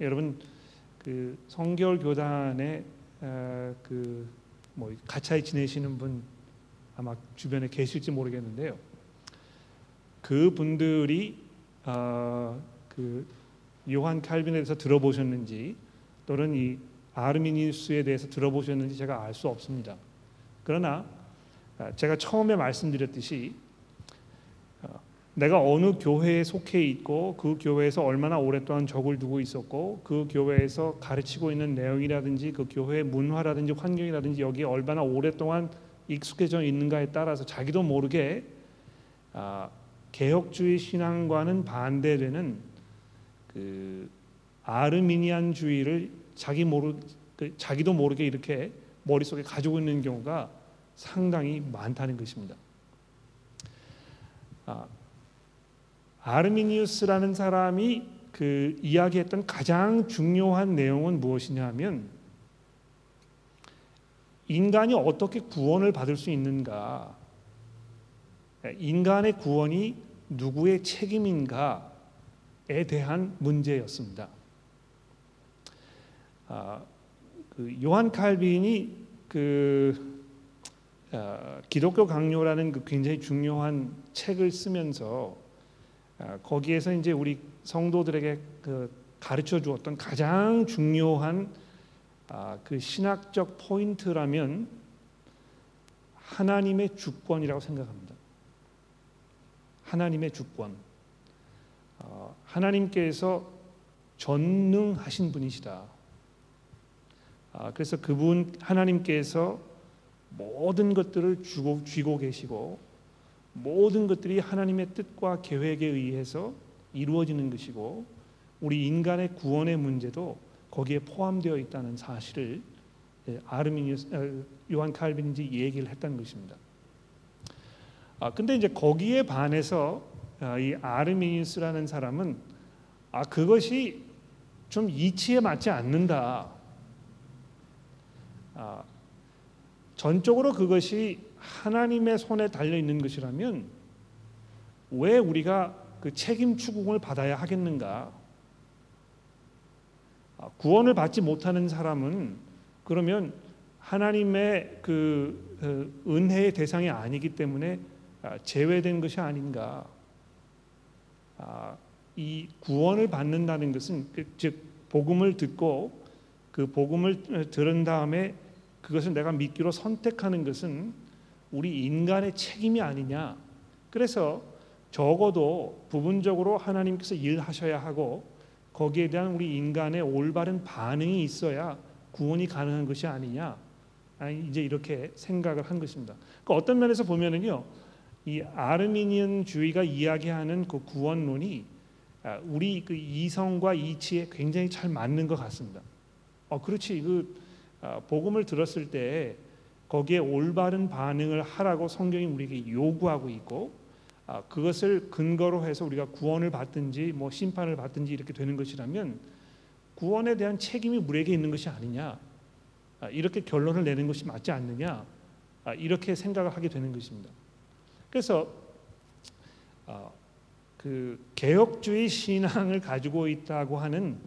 여러분 그 성결 교단에 어, 그뭐 가차에 지내시는 분 아마 주변에 계실지 모르겠는데요. 그 분들이 어, 그 요한 칼빈에 대해서 들어보셨는지 또는 이 아르미니우스에 대해서 들어보셨는지 제가 알 수 없습니다. 그러나 아, 제가 처음에 말씀드렸듯이 어, 내가 어느 교회에 속해 있고 그 교회에서 얼마나 오랫동안 적을 두고 있었고 그 교회에서 가르치고 있는 내용이라든지 그 교회의 문화라든지 환경이라든지 여기에 얼마나 오랫동안 익숙해져 있는가에 따라서 자기도 모르게 아, 개혁주의 신앙과는 반대되는 그 아르미니안주의를 자기 모르 그 자기도 모르게 이렇게 머릿속에 가지고 있는 경우가 상당히 많다는 것입니다. 아, 아르미니우스라는 사람이 그 이야기했던 가장 중요한 내용은 무엇이냐면 인간이 어떻게 구원을 받을 수 있는가? 인간의 구원이 누구의 책임인가에 대한 문제였습니다. 아, 그 요한 칼빈이 그 아, 기독교 강요라는 그 굉장히 중요한 책을 쓰면서 아, 거기에서 이제 우리 성도들에게 그 가르쳐 주었던 가장 중요한 아, 그 신학적 포인트라면 하나님의 주권이라고 생각합니다. 하나님의 주권. 어, 하나님께서 전능하신 분이시다. 아, 그래서 그분 하나님께서 모든 것들을 주고 쥐고 계시고 모든 것들이 하나님의 뜻과 계획에 의해서 이루어지는 것이고 우리 인간의 구원의 문제도 거기에 포함되어 있다는 사실을 예, 아르미니우스 어, 요한 칼빈이 얘기를 했다는 것입니다. 아 근데 이제 거기에 반해서 아, 이 아르미니우스라는 사람은 아 그것이 좀 이치에 맞지 않는다. 아, 전적으로 그것이 하나님의 손에 달려 있는 것이라면 왜 우리가 그 책임 추궁을 받아야 하겠는가? 아, 구원을 받지 못하는 사람은 그러면 하나님의 그 어, 은혜의 대상이 아니기 때문에 아, 제외된 것이 아닌가? 아, 이 구원을 받는다는 것은 그즉 복음을 듣고 그 복음을 어, 들은 다음에 그것을 내가 믿기로 선택하는 것은 우리 인간의 책임이 아니냐. 그래서 적어도 부분적으로 하나님께서 일하셔야 하고 거기에 대한 우리 인간의 올바른 반응이 있어야 구원이 가능한 것이 아니냐. 아니, 이제 이렇게 생각을 한 것입니다. 그러니까 어떤 면에서 보면은요, 이 아르미니언주의가 이야기하는 그 구원론이 아, 우리 그 이성과 이치에 굉장히 잘 맞는 것 같습니다. 어, 그렇지. 그 아, 복음을 들었을 때 거기에 올바른 반응을 하라고 성경이 우리에게 요구하고 있고 아, 그것을 근거로 해서 우리가 구원을 받든지 뭐 심판을 받든지 이렇게 되는 것이라면 구원에 대한 책임이 우리에게 있는 것이 아니냐 아, 이렇게 결론을 내는 것이 맞지 않느냐 이렇게 생각을 하게 되는 것입니다. 그래서 그 개혁주의 신앙을 가지고 있다고 하는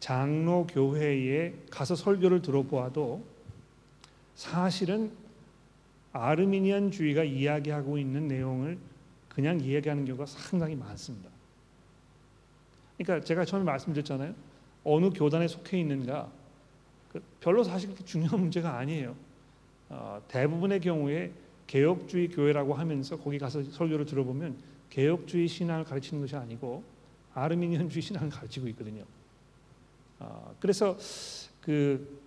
장로 교회에 가서 설교를 들어보아도 사실은 아르미니안주의가 이야기하고 있는 내용을 그냥 이야기하는 경우가 상당히 많습니다. 그러니까 제가 처음에 말씀드렸잖아요. 어느 교단에 속해 있는가 그 별로 사실 중요한 문제가 아니에요. 어, 대부분의 경우에 개혁주의 교회라고 하면서 거기 가서 설교를 들어보면 개혁주의 신앙을 가르치는 것이 아니고 아르미니안주의 신앙을 가르치고 있거든요. 어, 그래서 그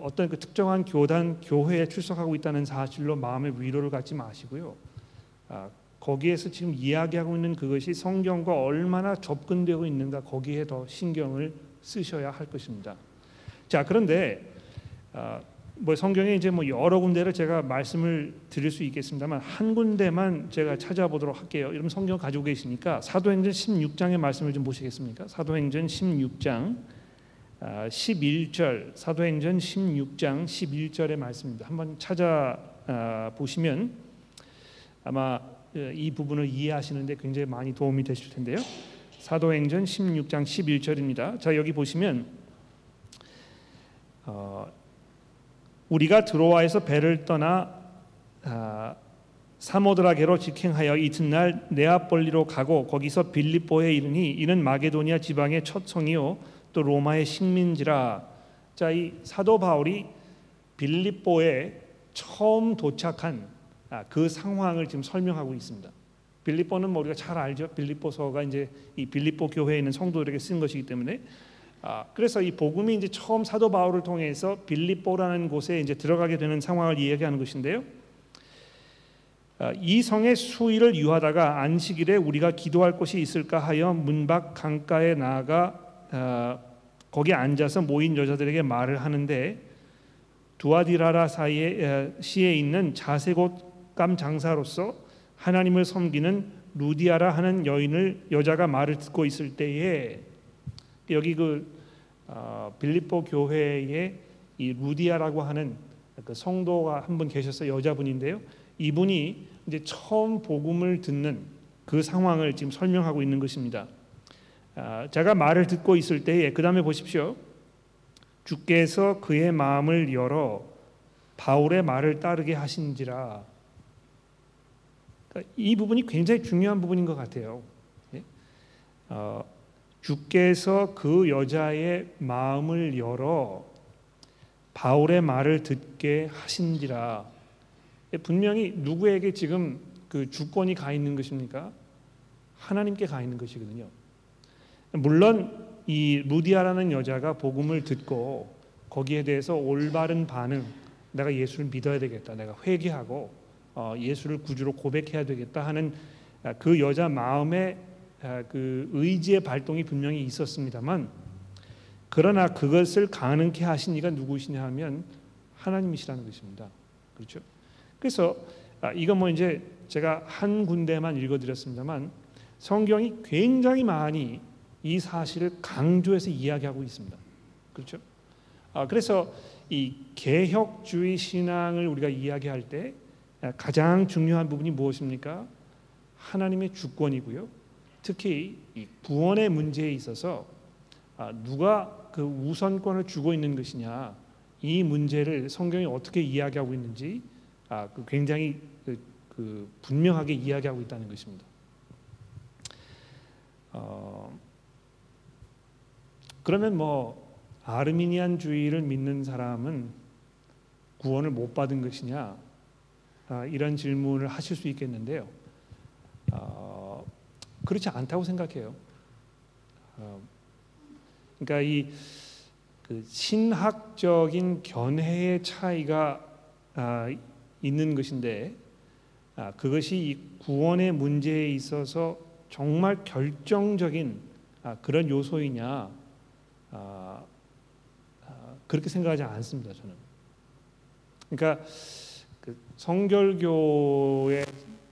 어떤 그 특정한 교단 교회에 출석하고 있다는 사실로 마음의 위로를 갖지 마시고요. 아, 거기에서 지금 이야기하고 있는 그것이 성경과 얼마나 접근되고 있는가 거기에 더 신경을 쓰셔야 할 것입니다. 자 그런데 아, 뭐 성경에 이제 뭐 여러 군데를 제가 말씀을 드릴 수 있겠습니다만 한 군데만 제가 찾아보도록 할게요. 여러분 성경 가지고 계시니까 사도행전 16장의 말씀을 좀 보시겠습니까? 사도행전 16장 11절 아, 사도행전 16장 11절의 말씀입니다. 한번 찾아 아, 보시면 아마 어, 이 부분을 이해하시는데 굉장히 많이 도움이 되실 텐데요. 사도행전 16장 11절입니다. 자 여기 보시면 어, 우리가 드로아에서 배를 떠나 아, 사모드라게로 직행하여 이튿날 네아폴리로 가고 거기서 빌립보에 이르니 이는 마게도니아 지방의 첫 성이요 또 로마의 식민지라. 자, 이 사도 바울이 빌립보에 처음 도착한 아, 그 상황을 지금 설명하고 있습니다. 빌립보는 뭐 우리가 잘 알죠. 빌립보서가 이제 이 빌립보 교회에 있는 성도들에게 쓴 것이기 때문에 아, 그래서 이 복음이 이제 처음 사도 바울을 통해서 빌립보라는 곳에 이제 들어가게 되는 상황을 이야기하는 것인데요. 아, 이 성의 수위를 유하다가 안식일에 우리가 기도할 곳이 있을까 하여 문밖 강가에 나아가 아, 거기 앉아서 모인 여자들에게 말을 하는데 두아디라라 사이에 시에 있는 자세곶감 장사로서 하나님을 섬기는 루디아라 하는 여인을 여자가 말을 듣고 있을 때에 여기 그 어, 빌립보 교회에 이 루디아라고 하는 그 성도가 한 분 계셔서 여자분인데요. 이분이 이제 처음 복음을 듣는 그 상황을 지금 설명하고 있는 것입니다. 아, 제가 말을 듣고 있을 때에 그 다음에 보십시오. 주께서 그의 마음을 열어 바울의 말을 따르게 하신지라. 그러니까 이 부분이 굉장히 중요한 부분인 것 같아요. 예? 어, 주께서 그 여자의 마음을 열어 바울의 말을 듣게 하신지라. 예, 분명히 누구에게 지금 그 주권이 가 있는 것입니까? 하나님께 가 있는 것이거든요. 물론 이 루디아라는 여자가 복음을 듣고 거기에 대해서 올바른 반응, 내가 예수를 믿어야 되겠다, 내가 회개하고 어, 예수를 구주로 고백해야 되겠다 하는 아, 그 여자 마음의 아, 그 의지의 발동이 분명히 있었습니다만 그러나 그것을 가능케 하신 이가 누구시냐 하면 하나님이시라는 것입니다. 그렇죠? 그래서 아, 이거 뭐 이제 제가 한 군데만 읽어드렸습니다만 성경이 굉장히 많이 이 사실을 강조해서 이야기하고 있습니다. 그렇죠? 아, 그래서 이 개혁주의 신앙을 우리가 이야기할 때 가장 중요한 부분이 무엇입니까? 하나님의 주권이고요. 특히 이 구원의 문제에 있어서 아, 누가 그 우선권을 주고 있는 것이냐 이 문제를 성경이 어떻게 이야기하고 있는지 아, 그 굉장히 그, 그 분명하게 이야기하고 있다는 것입니다. 어, 그러면 뭐 아르미니안주의를 믿는 사람은 구원을 못 받은 것이냐 아, 이런 질문을 하실 수 있겠는데요. 어, 그렇지 않다고 생각해요. 어, 그러니까 이 그 신학적인 견해의 차이가 아, 있는 것인데 아, 그것이 이 구원의 문제에 있어서 정말 결정적인 아, 그런 요소이냐 아, 아, 그렇게 생각하지 않습니다. 저는. 그러니까 그 성결교의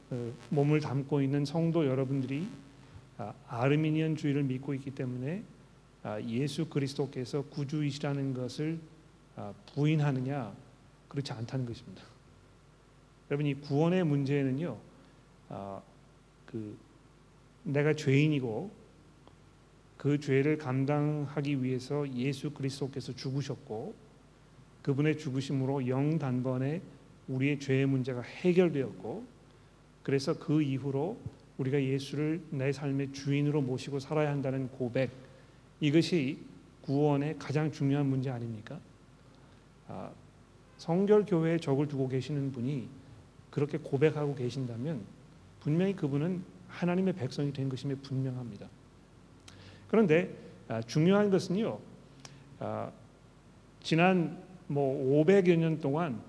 그 몸을 담고 있는 성도 여러분들이 아, 아르미니안주의를 믿고 있기 때문에 아, 예수 그리스도께서 구주이시라는 것을 아, 부인하느냐 그렇지 않다는 것입니다. 여러분 이 구원의 문제는요, 아, 그 내가 죄인이고 그 죄를 감당하기 위해서 예수 그리스도께서 죽으셨고 그분의 죽으심으로 영 단번에 우리의 죄의 문제가 해결되었고 그래서 그 이후로 우리가 예수를 내 삶의 주인으로 모시고 살아야 한다는 고백 이것이 구원의 가장 중요한 문제 아닙니까? 아, 성결 교회에 적을 두고 계시는 분이 그렇게 고백하고 계신다면 분명히 그분은 하나님의 백성이 된 것임에 분명합니다. 그런데 아, 중요한 것은요. 아, 지난 뭐 500여 년 동안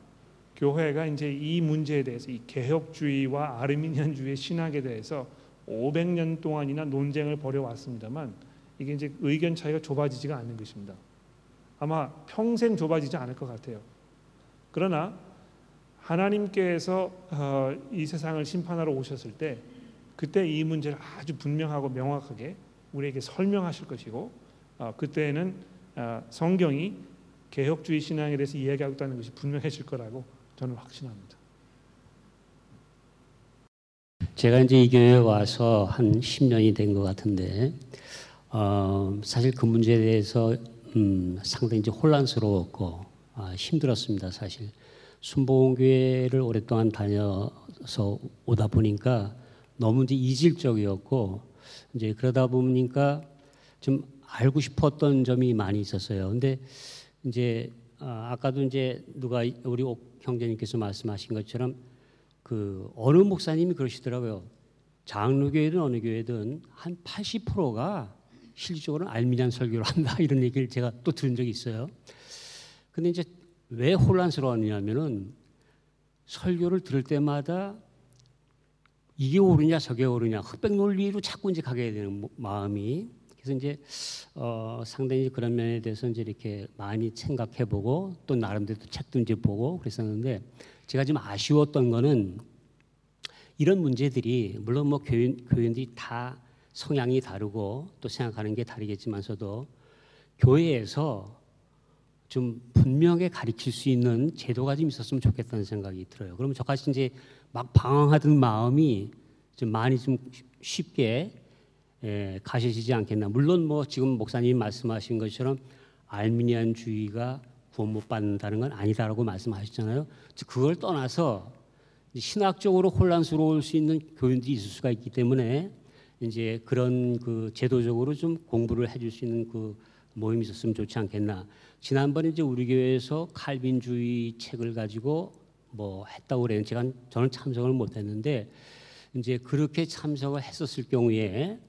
교회가 이제 이 문제에 대해서 이 개혁주의와 아르미니안주의 신학에 대해서 500년 동안이나 논쟁을 벌여 왔습니다만 이게 이제 의견 차이가 좁아지지가 않는 것입니다. 아마 평생 좁아지지 않을 것 같아요. 그러나 하나님께서 어, 이 세상을 심판하러 오셨을 때 그때 이 문제를 아주 분명하고 명확하게 우리에게 설명하실 것이고 어, 그때는 어, 성경이 개혁주의 신앙에 대해서 이야기하고 있다는 것이 분명해질 거라고 저는 확신합니다. 제가 이제 이 교회에 와서 한 10년이 된 것 같은데 어, 사실 그 문제에 대해서 음, 상당히 이제 혼란스러웠고 아, 힘들었습니다. 사실 순복음교회를 오랫동안 다녀서 오다 보니까 너무 이제 이질적이었고 이제 그러다 보니까 좀 알고 싶었던 점이 많이 있었어요. 근데 이제 아, 아까도 이제 누가 우리 옥 형제님께서 말씀하신 것처럼 그 어느 목사님이 그러시더라고요. 장로교회든 어느 교회든 한 80%가 실질적으로는 알미니안 설교를 한다 *laughs* 이런 얘기를 제가 또 들은 적이 있어요. 근데 이제 왜 혼란스러웠냐면은 설교를 들을 때마다 이게 옳으냐 저게 옳으냐 흑백 논리로 자꾸 이제 가게 되는 마음이 그래서 이제 어 상당히 그런 면에 대해서 이제 이렇게 많이 생각해보고 또 나름대로 책도 이제 보고 그랬었는데 제가 좀 아쉬웠던 거는 이런 문제들이 물론 뭐 교인 교인들이 다 성향이 다르고 또 생각하는 게 다르겠지만서도 교회에서 좀 분명하게 가르칠 수 있는 제도가 좀 있었으면 좋겠다는 생각이 들어요. 그러면 저같이 이제 막 방황하던 마음이 좀 많이 좀 쉽게 예, 가셔지지 않겠나. 물론 뭐 지금 목사님이 말씀하신 것처럼 알미니안 주의가 구원 못 받는다는 건 아니다라고 말씀하셨잖아요. 그걸 떠나서 신학적으로 혼란스러울 수 있는 교인들이 있을 수가 있기 때문에 이제 그런 그 제도적으로 좀 공부를 해줄 수 있는 그 모임이 있었으면 좋지 않겠나. 지난번에 이제 우리 교회에서 칼빈주의 책을 가지고 뭐 했다고 그래요. 제가 저는 참석을 못 했는데 이제 그렇게 참석을 했었을 경우에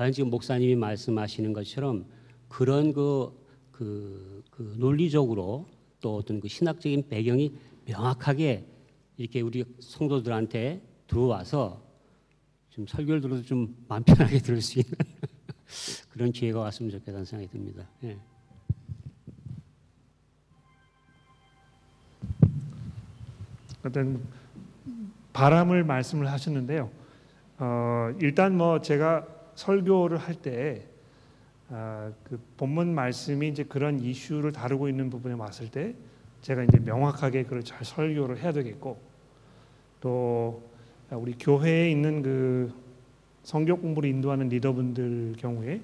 과연 지금 목사님이 말씀하시는 것처럼 그런 그, 그, 그 논리적으로 또 어떤 그 신학적인 배경이 명확하게 이렇게 우리 성도들한테 들어와서 좀 설교를 들어도 좀 마음 편하게 들을 수 있는 *laughs* 그런 기회가 왔으면 좋겠다는 생각이 듭니다. 예. 어떤 바람을 말씀을 하셨는데요. 어, 일단 뭐 제가 설교를 할때 아, 그 본문 말씀이 이제 그런 이슈를 다루고 있는 부분에 왔을 때 제가 이제 명확하게 그걸 잘 설교를 해야 되겠고 또 우리 교회에 있는 그 성경 공부를 인도하는 리더분들 경우에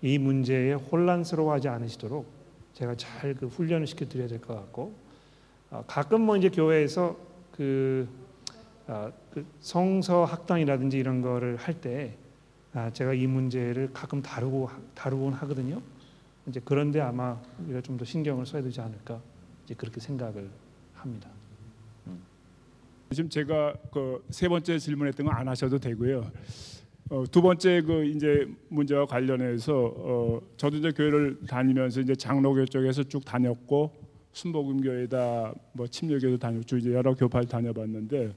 이 문제에 혼란스러워하지 않으시도록 제가 잘 그 훈련을 시켜 드려야 될 것 같고 어, 가끔 뭐 이제 교회에서 그, 어, 그 성서 학당이라든지 이런 거를 할때 아, 제가 이 문제를 가끔 다루고 다루곤 하거든요. 이제 그런데 아마 우리가 좀 더 신경을 써야 되지 않을까 이제 그렇게 생각을 합니다. 지금 제가 그 세 번째 질문했던 거안 하셔도 되고요. 어, 두 번째 그 이제 문제와 관련해서 어, 저도 이제 교회를 다니면서 이제 장로교 쪽에서 쭉 다녔고 순복음교회다 뭐 침례교도 다녔고 이제 여러 교파를 다녀봤는데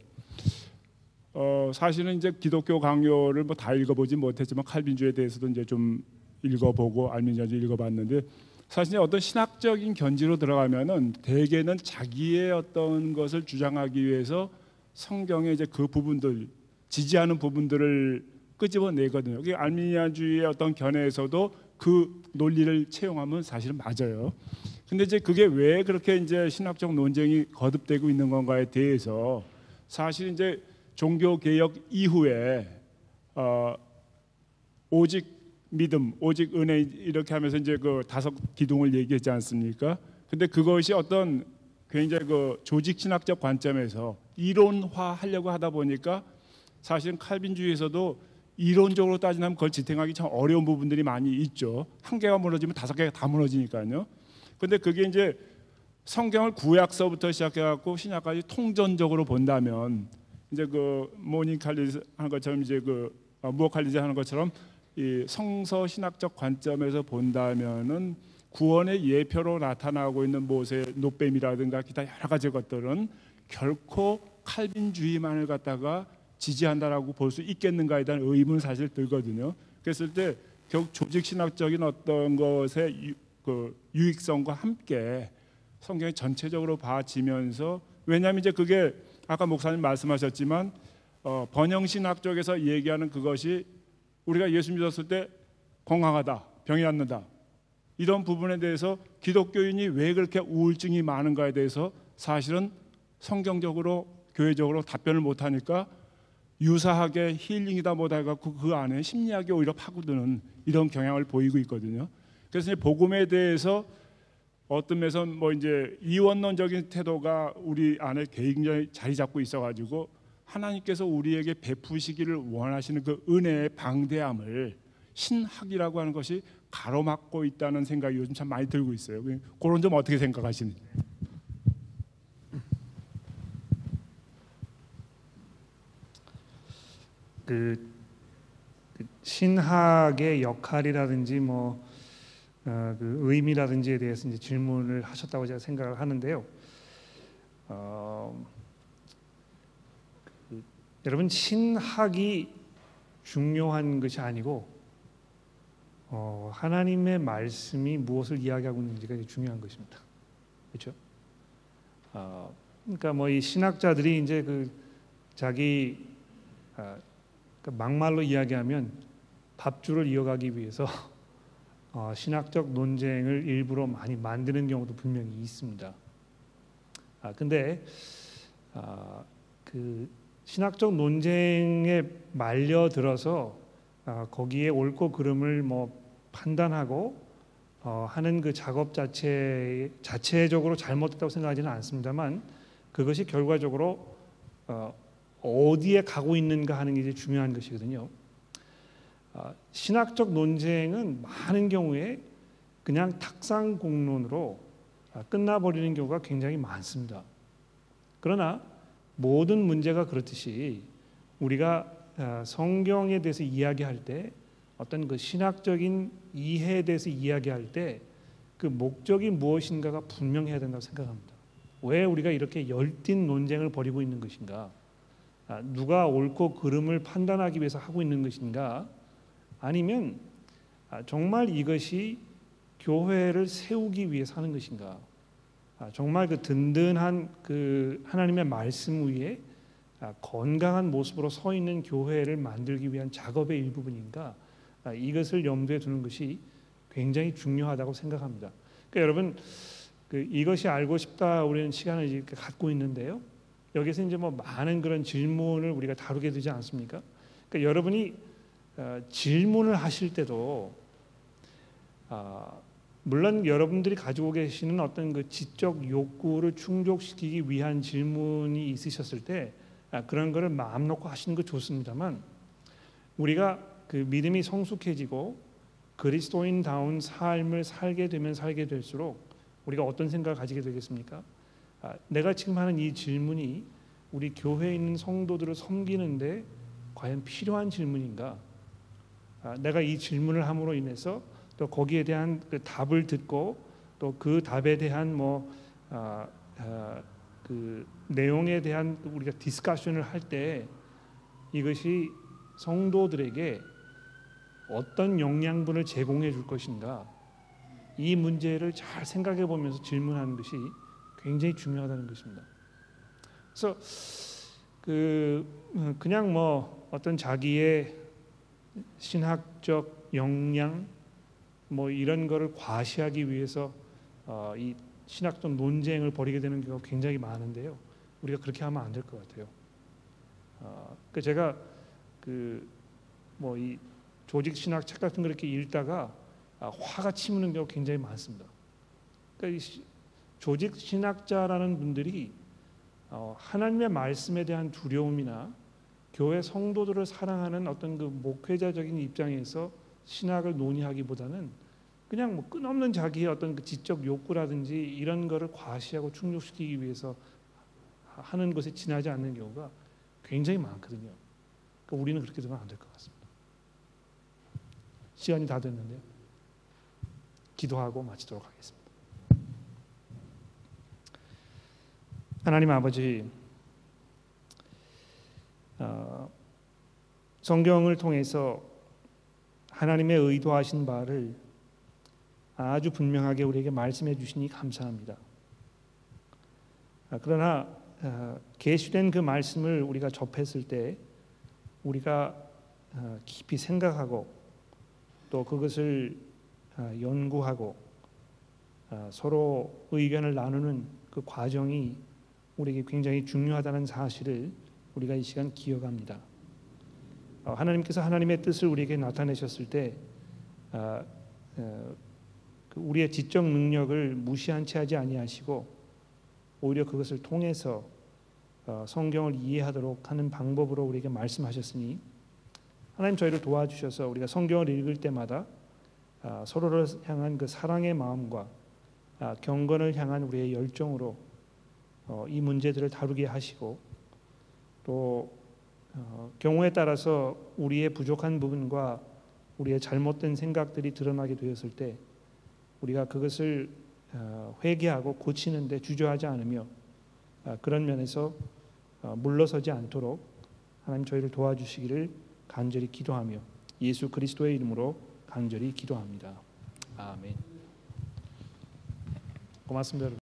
어, 사실은 이제 기독교 강요를 뭐 다 읽어보지 못했지만 칼빈주에 대해서도 이제 좀 읽어보고 알민주주 읽어봤는데 사실 어떤 신학적인 견지로 들어가면은 대개는 자기의 어떤 것을 주장하기 위해서 성경의 이제 그 부분들 지지하는 부분들을 끄집어내거든요. 그 알미니아주의의 어떤 견해에서도 그 논리를 채용하면 사실은 맞아요. 근데 이제 그게 왜 그렇게 이제 신학적 논쟁이 거듭되고 있는 건가에 대해서 사실 이제 종교 개혁 이후에 어, 오직 믿음, 오직 은혜 이렇게 하면서 이제 그 다섯 기둥을 얘기했지 않습니까? 근데 그것이 어떤 굉장히 그 조직 신학적 관점에서 이론화하려고 하다 보니까 사실은 칼빈주의에서도 이론적으로 따지면 그걸 지탱하기 참 어려운 부분들이 많이 있죠. 한 개가 무너지면 다섯 개가 다 무너지니까요. 근데 그게 이제 성경을 구약서부터 시작해 갖고 신약까지 통전적으로 본다면 이제 그 무어 칼리지 하는 것처럼 이제 그 어, 무어 칼리지 하는 것처럼 이 성서 신학적 관점에서 본다면은 구원의 예표로 나타나고 있는 모세 놋뱀이라든가 기타 여러 가지 것들은 결코 칼빈주의만을 갖다가 지지한다라고 볼 수 있겠는가에 대한 의문 사실 들거든요. 그랬을 때 결국 조직 신학적인 어떤 것의 유, 그 유익성과 함께 성경이 전체적으로 봐지면서 왜냐하면 이제 그게 아까 목사님 말씀하셨지만 어, 번영신학 쪽에서 얘기하는 그것이 우리가 예수 믿었을 때 건강하다, 병이 낫는다 이런 부분에 대해서 기독교인이 왜 그렇게 우울증이 많은가에 대해서 사실은 성경적으로 교회적으로 답변을 못하니까 유사하게 힐링이다 뭐다 해갖고 그 안에 심리학이 오히려 파고드는 이런 경향을 보이고 있거든요. 그래서 이제 복음에 대해서 어떤 면에서 뭐 이제 이원론적인 태도가 우리 안에 굉장히 자리 잡고 있어가지고 하나님께서 우리에게 베푸시기를 원하시는 그 은혜의 방대함을 신학이라고 하는 것이 가로막고 있다는 생각이 요즘 참 많이 들고 있어요. 그런 점 어떻게 생각하시는지? 그, 그 신학의 역할이라든지 뭐 어, 그 의미라든지에 대해서 이제 질문을 하셨다고 제가 생각을 하는데요. 어, 그, 여러분 신학이 중요한 것이 아니고 어, 하나님의 말씀이 무엇을 이야기하고 있는지가 중요한 것입니다. 그렇죠? 어, 그러니까 뭐 이 신학자들이 이제 그 자기 어, 그 막말로 이야기하면 밥줄을 이어가기 위해서 *laughs* 어, 신학적 논쟁을 일부러 많이 만드는 경우도 분명히 있습니다. 아 근데 아, 그 신학적 논쟁에 말려 들어서 아, 거기에 옳고 그름을 뭐 판단하고 어, 하는 그 작업 자체 자체적으로 잘못됐다고 생각하지는 않습니다만 그것이 결과적으로 어, 어디에 가고 있는가 하는 게 이제 중요한 것이거든요. 아, 신학적 논쟁은 많은 경우에 그냥 탁상 공론으로 아, 끝나버리는 경우가 굉장히 많습니다. 그러나 모든 문제가 그렇듯이 우리가 아, 성경에 대해서 이야기할 때 어떤 그 신학적인 이해에 대해서 이야기할 때 그 목적이 무엇인가가 분명해야 된다고 생각합니다. 왜 우리가 이렇게 열띤 논쟁을 벌이고 있는 것인가? 누가 옳고 그름을 판단하기 위해서 하고 있는 것인가? 아니면 아, 정말 이것이 교회를 세우기 위해서 하는 것인가? 아, 정말 그 든든한 그 하나님의 말씀 위에 아, 건강한 모습으로 서 있는 교회를 만들기 위한 작업의 일부분인가? 이것을 염두에 두는 것이 굉장히 중요하다고 생각합니다. 그러니까 여러분 그 이것이 알고 싶다 우리는 시간을 이렇게 갖고 있는데요. 여기서 이제 뭐 많은 그런 질문을 우리가 다루게 되지 않습니까? 그러니까 여러분이 어, 질문을 하실 때도 어, 물론 여러분들이 가지고 계시는 어떤 그 지적 욕구를 충족시키기 위한 질문이 있으셨을 때 아, 그런 거를 마음 놓고 하시는 거 좋습니다만 우리가 그 믿음이 성숙해지고 그리스도인다운 삶을 살게 되면 살게 될수록 우리가 어떤 생각을 가지게 되겠습니까? 아, 내가 지금 하는 이 질문이 우리 교회에 있는 성도들을 섬기는데 과연 필요한 질문인가? 아, 내가 이 질문을 함으로 인해서 또 거기에 대한 그 답을 듣고 또 그 답에 대한 뭐 아, 아, 그 내용에 대한 우리가 discussion을 할 때 이것이 성도들에게 어떤 영양분을 제공해 줄 것인가 이 문제를 잘 생각해 보면서 질문하는 것이 굉장히 중요하다는 것입니다. 그래서 그 그냥 뭐 어떤 자기의 신학적 역량 뭐 이런 거를 과시하기 위해서 어, 이 신학적 논쟁을 벌이게 되는 경우가 굉장히 많은데요. 우리가 그렇게 하면 안 될 것 같아요. 어, 그 제가 그 뭐 이 조직 신학 책 같은 거 이렇게 읽다가 아, 화가 치무는 경우 굉장히 많습니다. 그러니까 이 조직 신학자라는 분들이 어, 하나님의 말씀에 대한 두려움이나 교회 성도들을 사랑하는 어떤 그 목회자적인 입장에서 신학을 논의하기보다는 그냥 뭐 끝없는 자기의 어떤 그 지적 욕구라든지 이런 거를 과시하고 충족시키기 위해서 하는 것에 지나지 않는 경우가 굉장히 많거든요. 그러니까 우리는 그렇게 되면 안 될 것 같습니다. 시간이 다 됐는데요. 기도하고 마치도록 하겠습니다. 하나님 아버지 성경을 통해서 하나님의 의도하신 바를 아주 분명하게 우리에게 말씀해 주시니 감사합니다. 아, 그러나 어, 계시된 그 말씀을 우리가 접했을 때 우리가 어, 깊이 생각하고 또 그것을 연구하고 서로 의견을 나누는 그 과정이 우리에게 굉장히 중요하다는 사실을 우리가 이 시간 기억합니다. 어, 하나님께서 하나님의 뜻을 우리에게 나타내셨을 때 아, 어, 그 우리의 지적 능력을 무시한 채 하지 아니하시고 오히려 그것을 통해서 어, 성경을 이해하도록 하는 방법으로 우리에게 말씀하셨으니 하나님 저희를 도와주셔서 우리가 성경을 읽을 때마다 아, 서로를 향한 그 사랑의 마음과 아, 경건을 향한 우리의 열정으로 어, 이 문제들을 다루게 하시고 또 어, 경우에 따라서 우리의 부족한 부분과 우리의 잘못된 생각들이 드러나게 되었을 때 우리가 그것을 어, 회개하고 고치는데 주저하지 않으며 아, 그런 면에서 어, 물러서지 않도록 하나님 저희를 도와주시기를 간절히 기도하며 예수 그리스도의 이름으로 간절히 기도합니다. 아멘. 고맙습니다. 여러분.